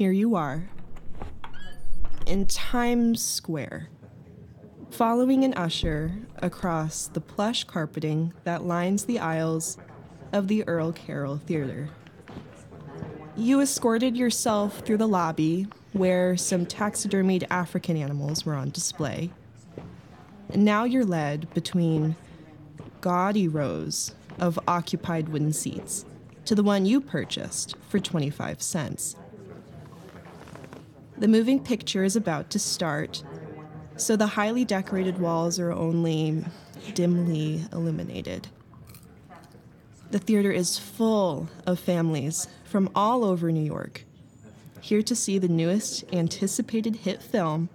here you are in Times Square, following an usher across the plush carpeting that lines the aisles of the Earl Carroll Theater. You escorted yourself through the lobby where some taxidermied African animals were on display. And now you're led between gaudy rows of occupied wooden seats to the one you purchased for 25 cents. The moving picture is about to start, so the highly decorated walls are only dimly illuminated. The theater is full of families from all over New York, here to see the newest anticipated hit film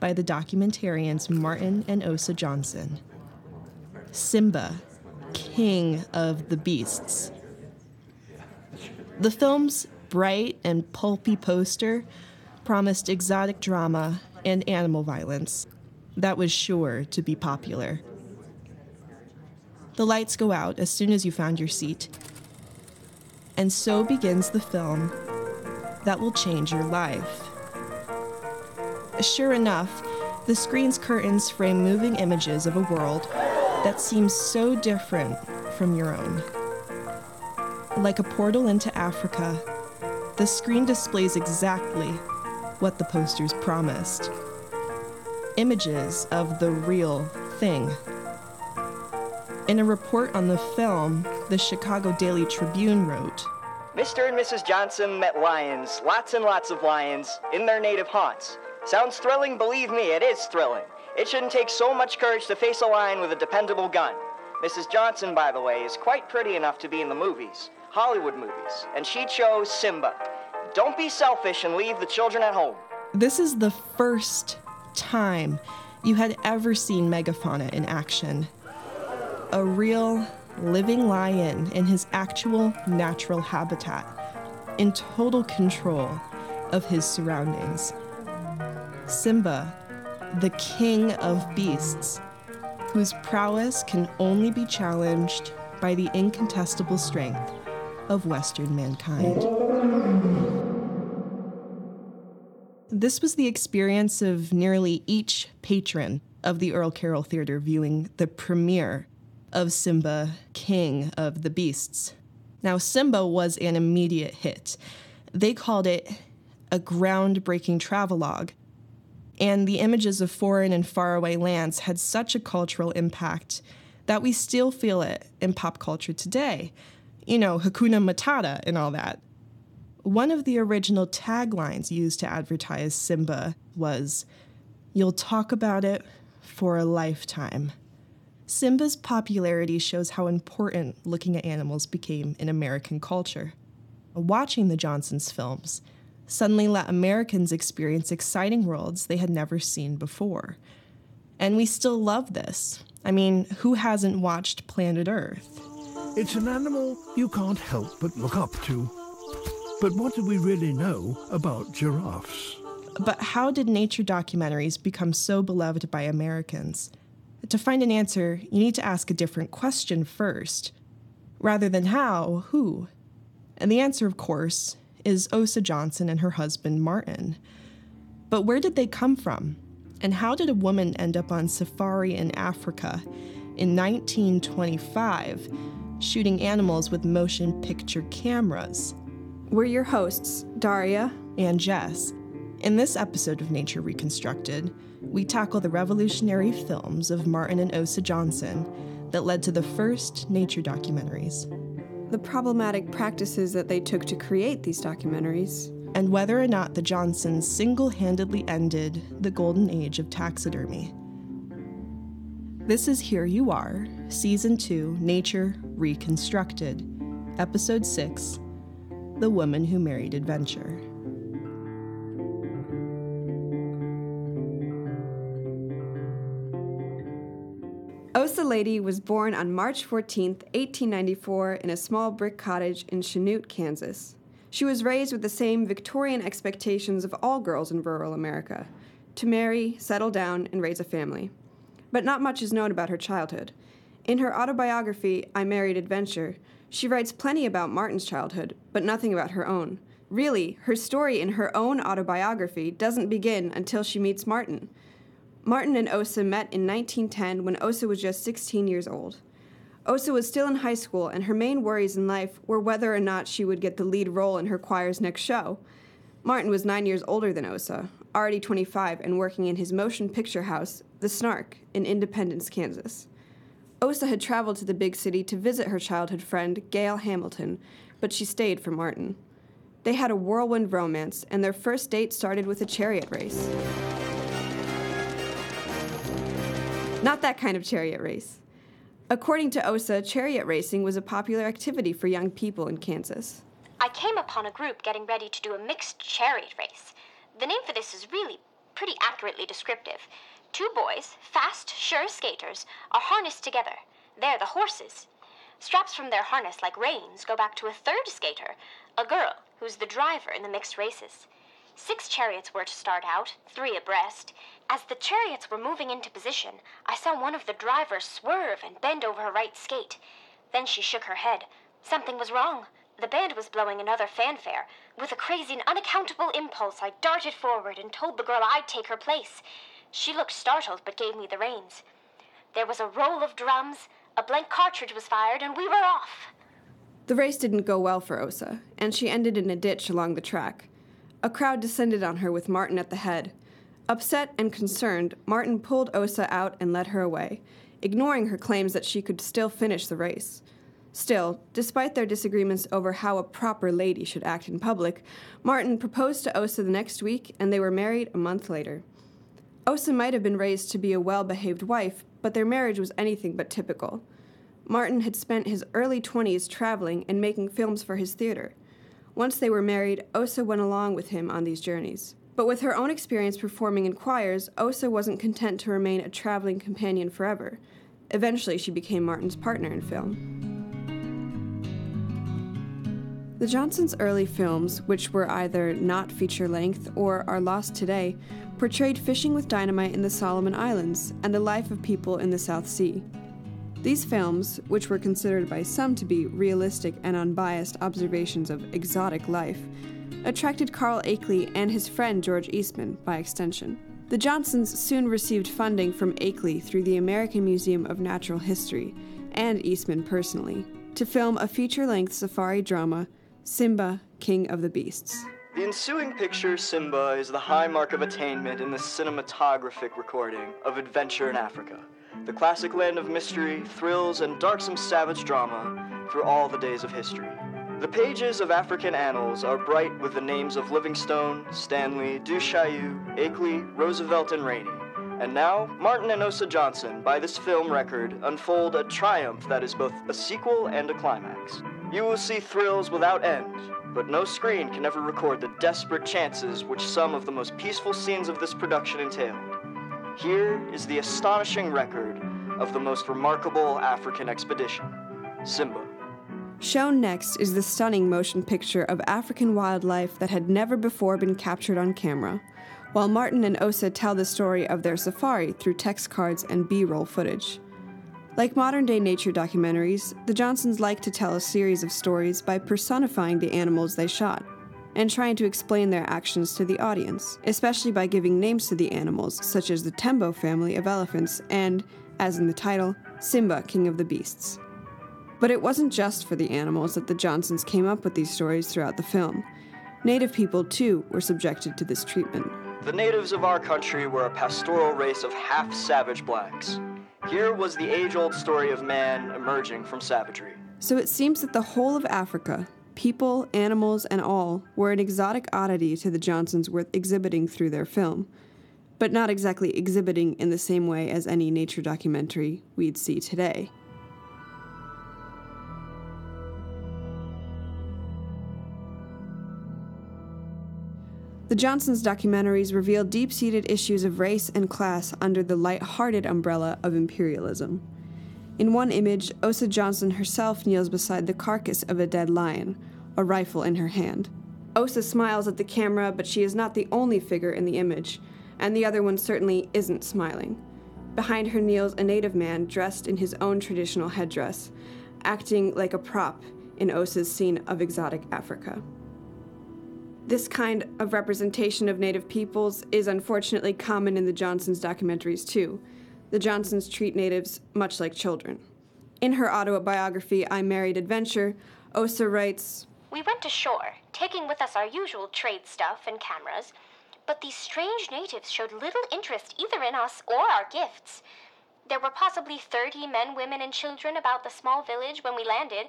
by the documentarians Martin and Osa Johnson Simba, King of the Beasts. The film's bright and pulpy poster promised exotic drama and animal violence that was sure to be popular. The lights go out as soon as you found your seat. And so begins the film that will change your life. Sure enough, the screen's curtains frame moving images of a world that seems so different from your own. Like a portal into Africa, the screen displays exactly what the posters promised images of the real thing. In a report on the film, the Chicago Daily Tribune wrote Mr. and Mrs. Johnson met lions, lots and lots of lions, in their native haunts. Sounds thrilling, believe me, it is thrilling. It shouldn't take so much courage to face a lion with a dependable gun. Mrs. Johnson, by the way, is quite pretty enough to be in the movies, Hollywood movies, and she chose Simba. Don't be selfish and leave the children at home. This is the first time you had ever seen megafauna in action. A real living lion in his actual natural habitat, in total control of his surroundings. Simba, the king of beasts, whose prowess can only be challenged by the incontestable strength of Western mankind. This was the experience of nearly each patron of the Earl Carroll Theater viewing the premiere of Simba, King of the Beasts. Now, Simba was an immediate hit. They called it a groundbreaking travelogue. And the images of foreign and faraway lands had such a cultural impact that we still feel it in pop culture today. You know, Hakuna Matata and all that. One of the original taglines used to advertise Simba was, You'll talk about it for a lifetime. Simba's popularity shows how important looking at animals became in American culture. Watching the Johnsons' films suddenly let Americans experience exciting worlds they had never seen before. And we still love this. I mean, who hasn't watched Planet Earth? It's an animal you can't help but look up to. But what do we really know about giraffes? But how did nature documentaries become so beloved by Americans? To find an answer, you need to ask a different question first. Rather than how, who? And the answer, of course, is Osa Johnson and her husband, Martin. But where did they come from? And how did a woman end up on safari in Africa in 1925 shooting animals with motion picture cameras? We're your hosts, Daria and Jess. In this episode of Nature Reconstructed, we tackle the revolutionary films of Martin and Osa Johnson that led to the first nature documentaries, the problematic practices that they took to create these documentaries, and whether or not the Johnsons single handedly ended the golden age of taxidermy. This is Here You Are, Season 2 Nature Reconstructed, Episode 6 The Woman Who Married Adventure. Osa Leighty was born on March 14, 1894, in a small brick cottage in Chanute, Kansas. She was raised with the same Victorian expectations of all girls in rural America to marry, settle down, and raise a family. But not much is known about her childhood. In her autobiography, I Married Adventure, she writes plenty about Martin's childhood, but nothing about her own. Really, her story in her own autobiography doesn't begin until she meets Martin. Martin and Osa met in 1910 when Osa was just 16 years old. Osa was still in high school, and her main worries in life were whether or not she would get the lead role in her choir's next show. Martin was nine years older than Osa, already 25 and working in his motion picture house, The Snark, in Independence, Kansas. Osa had traveled to the big city to visit her childhood friend, Gail Hamilton, but she stayed for Martin. They had a whirlwind romance, and their first date started with a chariot race. Not that kind of chariot race. According to Osa, chariot racing was a popular activity for young people in Kansas. I came upon a group getting ready to do a mixed chariot race. The name for this is really pretty accurately descriptive. Two boys, fast, sure skaters, are harnessed together. They're the horses. Straps from their harness, like reins, go back to a third skater, a girl, who's the driver in the mixed races. Six chariots were to start out, three abreast. As the chariots were moving into position, I saw one of the drivers swerve and bend over her right skate. Then she shook her head. Something was wrong. The band was blowing another fanfare. With a crazy and unaccountable impulse, I darted forward and told the girl I'd take her place. She looked startled, but gave me the reins. There was a roll of drums, a blank cartridge was fired, and we were off. The race didn't go well for Osa, and she ended in a ditch along the track. A crowd descended on her with Martin at the head. Upset and concerned, Martin pulled Osa out and led her away, ignoring her claims that she could still finish the race. Still, despite their disagreements over how a proper lady should act in public, Martin proposed to Osa the next week and they were married a month later. Osa might have been raised to be a well behaved wife, but their marriage was anything but typical. Martin had spent his early 20s traveling and making films for his theater. Once they were married, Osa went along with him on these journeys. But with her own experience performing in choirs, Osa wasn't content to remain a traveling companion forever. Eventually, she became Martin's partner in film. The Johnsons' early films, which were either not feature length or are lost today, portrayed fishing with dynamite in the Solomon Islands and the life of people in the South Sea. These films, which were considered by some to be realistic and unbiased observations of exotic life, attracted Carl Akeley and his friend George Eastman by extension. The Johnsons soon received funding from Akeley through the American Museum of Natural History and Eastman personally to film a feature length safari drama Simba, King of the Beasts. The ensuing picture, Simba, is the high mark of attainment in the cinematographic recording of adventure in Africa, the classic land of mystery, thrills, and darksome savage drama through all the days of history. The pages of African annals are bright with the names of Livingstone, Stanley, Du Chaillu, Akeley, Roosevelt, and Rainey. And now, Martin and Osa Johnson, by this film record, unfold a triumph that is both a sequel and a climax. You will see thrills without end, but no screen can ever record the desperate chances which some of the most peaceful scenes of this production entailed. Here is the astonishing record of the most remarkable African expedition Simba. Shown next is the stunning motion picture of African wildlife that had never before been captured on camera, while Martin and Osa tell the story of their safari through text cards and B roll footage. Like modern day nature documentaries, the Johnsons like to tell a series of stories by personifying the animals they shot and trying to explain their actions to the audience, especially by giving names to the animals, such as the Tembo family of elephants and, as in the title, Simba, King of the Beasts. But it wasn't just for the animals that the Johnsons came up with these stories throughout the film. Native people, too, were subjected to this treatment. The natives of our country were a pastoral race of half savage blacks. Here was the age old story of man emerging from savagery. So it seems that the whole of Africa, people, animals, and all, were an exotic oddity to the Johnsons worth exhibiting through their film, but not exactly exhibiting in the same way as any nature documentary we'd see today. The Johnsons' documentaries reveal deep seated issues of race and class under the light-hearted umbrella of imperialism. In one image, Osa Johnson herself kneels beside the carcass of a dead lion, a rifle in her hand. Osa smiles at the camera, but she is not the only figure in the image, and the other one certainly isn't smiling. Behind her kneels a native man dressed in his own traditional headdress, acting like a prop in Osa's scene of exotic Africa. This kind of representation of Native peoples is unfortunately common in the Johnsons' documentaries, too. The Johnsons treat natives much like children. In her autobiography, I Married Adventure, Osa writes We went ashore, taking with us our usual trade stuff and cameras, but these strange natives showed little interest either in us or our gifts. There were possibly 30 men, women, and children about the small village when we landed,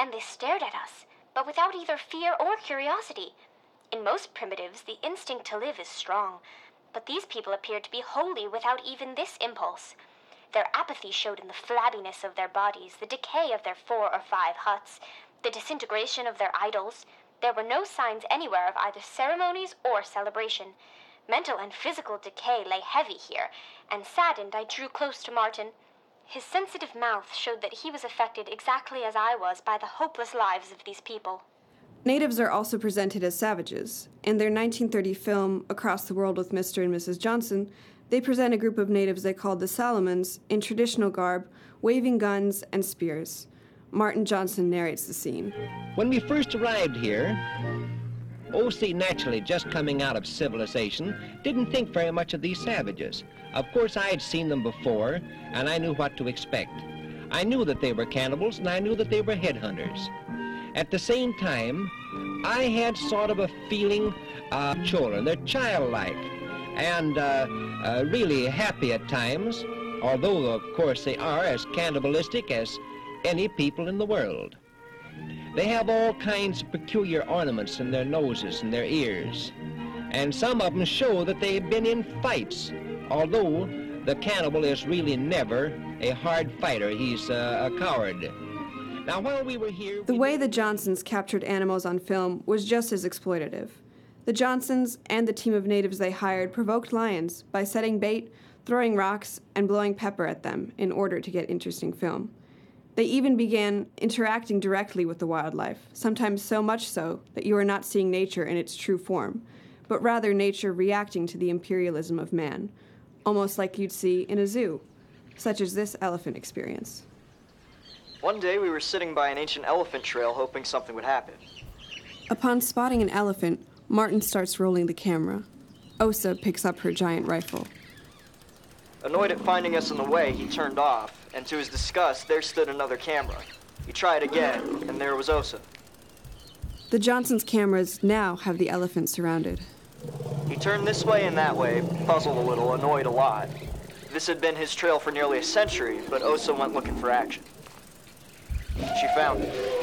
and they stared at us, but without either fear or curiosity. In most primitives, the instinct to live is strong, but these people appeared to be wholly without even this impulse. Their apathy showed in the flabbiness of their bodies, the decay of their four or five huts, the disintegration of their idols. There were no signs anywhere of either ceremonies or celebration. Mental and physical decay lay heavy here, and saddened, I drew close to Martin. His sensitive mouth showed that he was affected exactly as I was by the hopeless lives of these people. Natives are also presented as savages. In their 1930 film, Across the World with Mr. and Mrs. Johnson, they present a group of natives they called the Solomons in traditional garb, waving guns and spears. Martin Johnson narrates the scene. When we first arrived here, Osa naturally just coming out of civilization didn't think very much of these savages. Of course, I had seen them before, and I knew what to expect. I knew that they were cannibals, and I knew that they were headhunters. At the same time, I had sort of a feeling of children. They're childlike and uh, uh, really happy at times, although, of course, they are as cannibalistic as any people in the world. They have all kinds of peculiar ornaments in their noses and their ears. And some of them show that they've been in fights, although the cannibal is really never a hard fighter. He's uh, a coward. Now, while we were here... The way the Johnsons captured animals on film was just as exploitative. The Johnsons and the team of natives they hired provoked lions by setting bait, throwing rocks, and blowing pepper at them in order to get interesting film. They even began interacting directly with the wildlife, sometimes so much so that you are not seeing nature in its true form, but rather nature reacting to the imperialism of man, almost like you'd see in a zoo, such as this elephant experience. One day we were sitting by an ancient elephant trail hoping something would happen. Upon spotting an elephant, Martin starts rolling the camera. Osa picks up her giant rifle. Annoyed at finding us in the way, he turned off, and to his disgust, there stood another camera. He tried again, and there was Osa. The Johnsons' cameras now have the elephant surrounded. He turned this way and that way, puzzled a little, annoyed a lot. This had been his trail for nearly a century, but Osa went looking for action. She found it.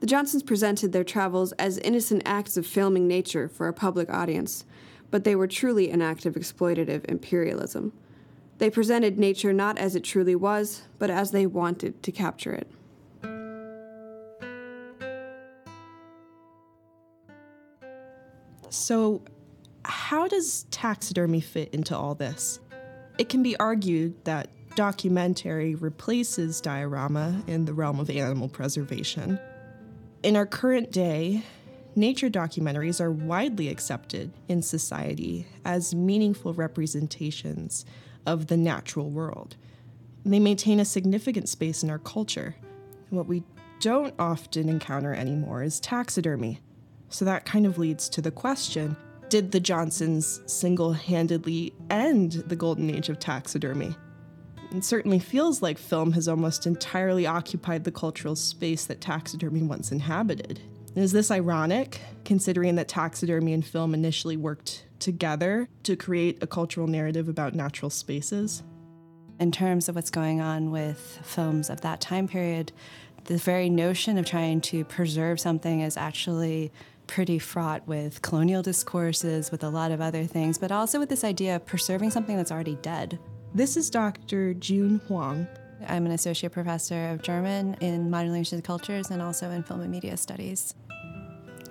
The Johnsons presented their travels as innocent acts of filming nature for a public audience, but they were truly an act of exploitative imperialism. They presented nature not as it truly was, but as they wanted to capture it. So, how does taxidermy fit into all this? It can be argued that documentary replaces diorama in the realm of animal preservation. In our current day, nature documentaries are widely accepted in society as meaningful representations of the natural world. They maintain a significant space in our culture. What we don't often encounter anymore is taxidermy. So that kind of leads to the question did the Johnsons single handedly end the golden age of taxidermy? It certainly feels like film has almost entirely occupied the cultural space that taxidermy once inhabited. Is this ironic, considering that taxidermy and film initially worked together to create a cultural narrative about natural spaces? In terms of what's going on with films of that time period, the very notion of trying to preserve something is actually pretty fraught with colonial discourses, with a lot of other things, but also with this idea of preserving something that's already dead. This is Dr. June Huang. I'm an associate professor of German in modern languages and cultures and also in film and media studies.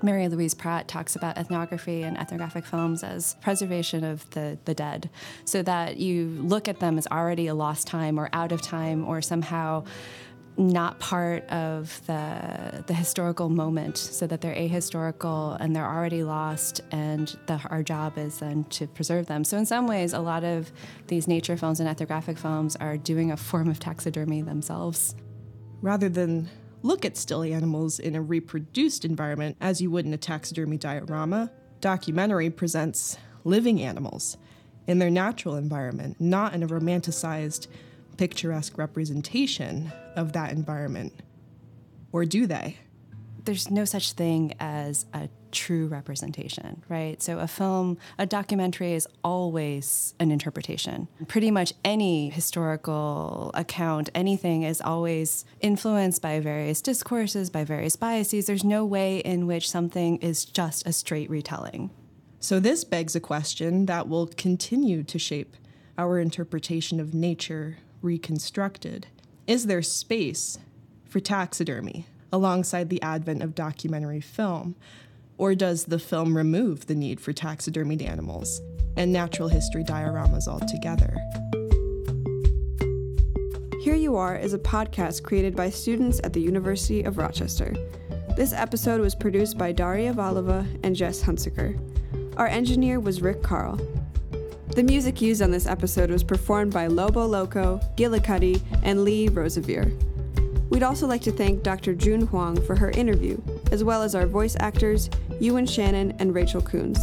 Mary Louise Pratt talks about ethnography and ethnographic films as preservation of the, the dead, so that you look at them as already a lost time or out of time or somehow not part of the the historical moment so that they're ahistorical and they're already lost and the, our job is then to preserve them. So in some ways a lot of these nature films and ethnographic films are doing a form of taxidermy themselves. Rather than look at still animals in a reproduced environment as you would in a taxidermy diorama, documentary presents living animals in their natural environment, not in a romanticized, picturesque representation of that environment. Or do they? There's no such thing as a true representation, right? So a film, a documentary is always an interpretation. Pretty much any historical account, anything is always influenced by various discourses, by various biases. There's no way in which something is just a straight retelling. So this begs a question that will continue to shape our interpretation of nature reconstructed. Is there space for taxidermy alongside the advent of documentary film? Or does the film remove the need for taxidermied animals and natural history dioramas altogether? Here You Are is a podcast created by students at the University of Rochester. This episode was produced by Daria Valova and Jess Hunsaker. Our engineer was Rick Carl. The music used on this episode was performed by Lobo Loco, Gillicuddy, and Lee Rosevere. We'd also like to thank Dr. June Huang for her interview, as well as our voice actors, Ewan Shannon and Rachel Coons.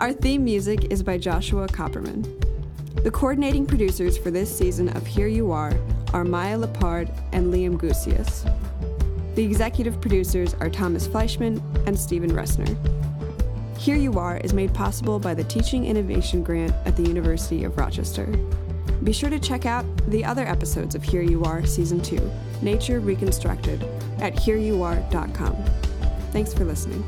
Our theme music is by Joshua Copperman. The coordinating producers for this season of Here You Are are Maya Lepard and Liam Gusius. The executive producers are Thomas Fleischman and Stephen Ressner. Here You Are is made possible by the Teaching Innovation Grant at the University of Rochester. Be sure to check out the other episodes of Here You Are Season 2, Nature Reconstructed, at hereyouare.com. Thanks for listening.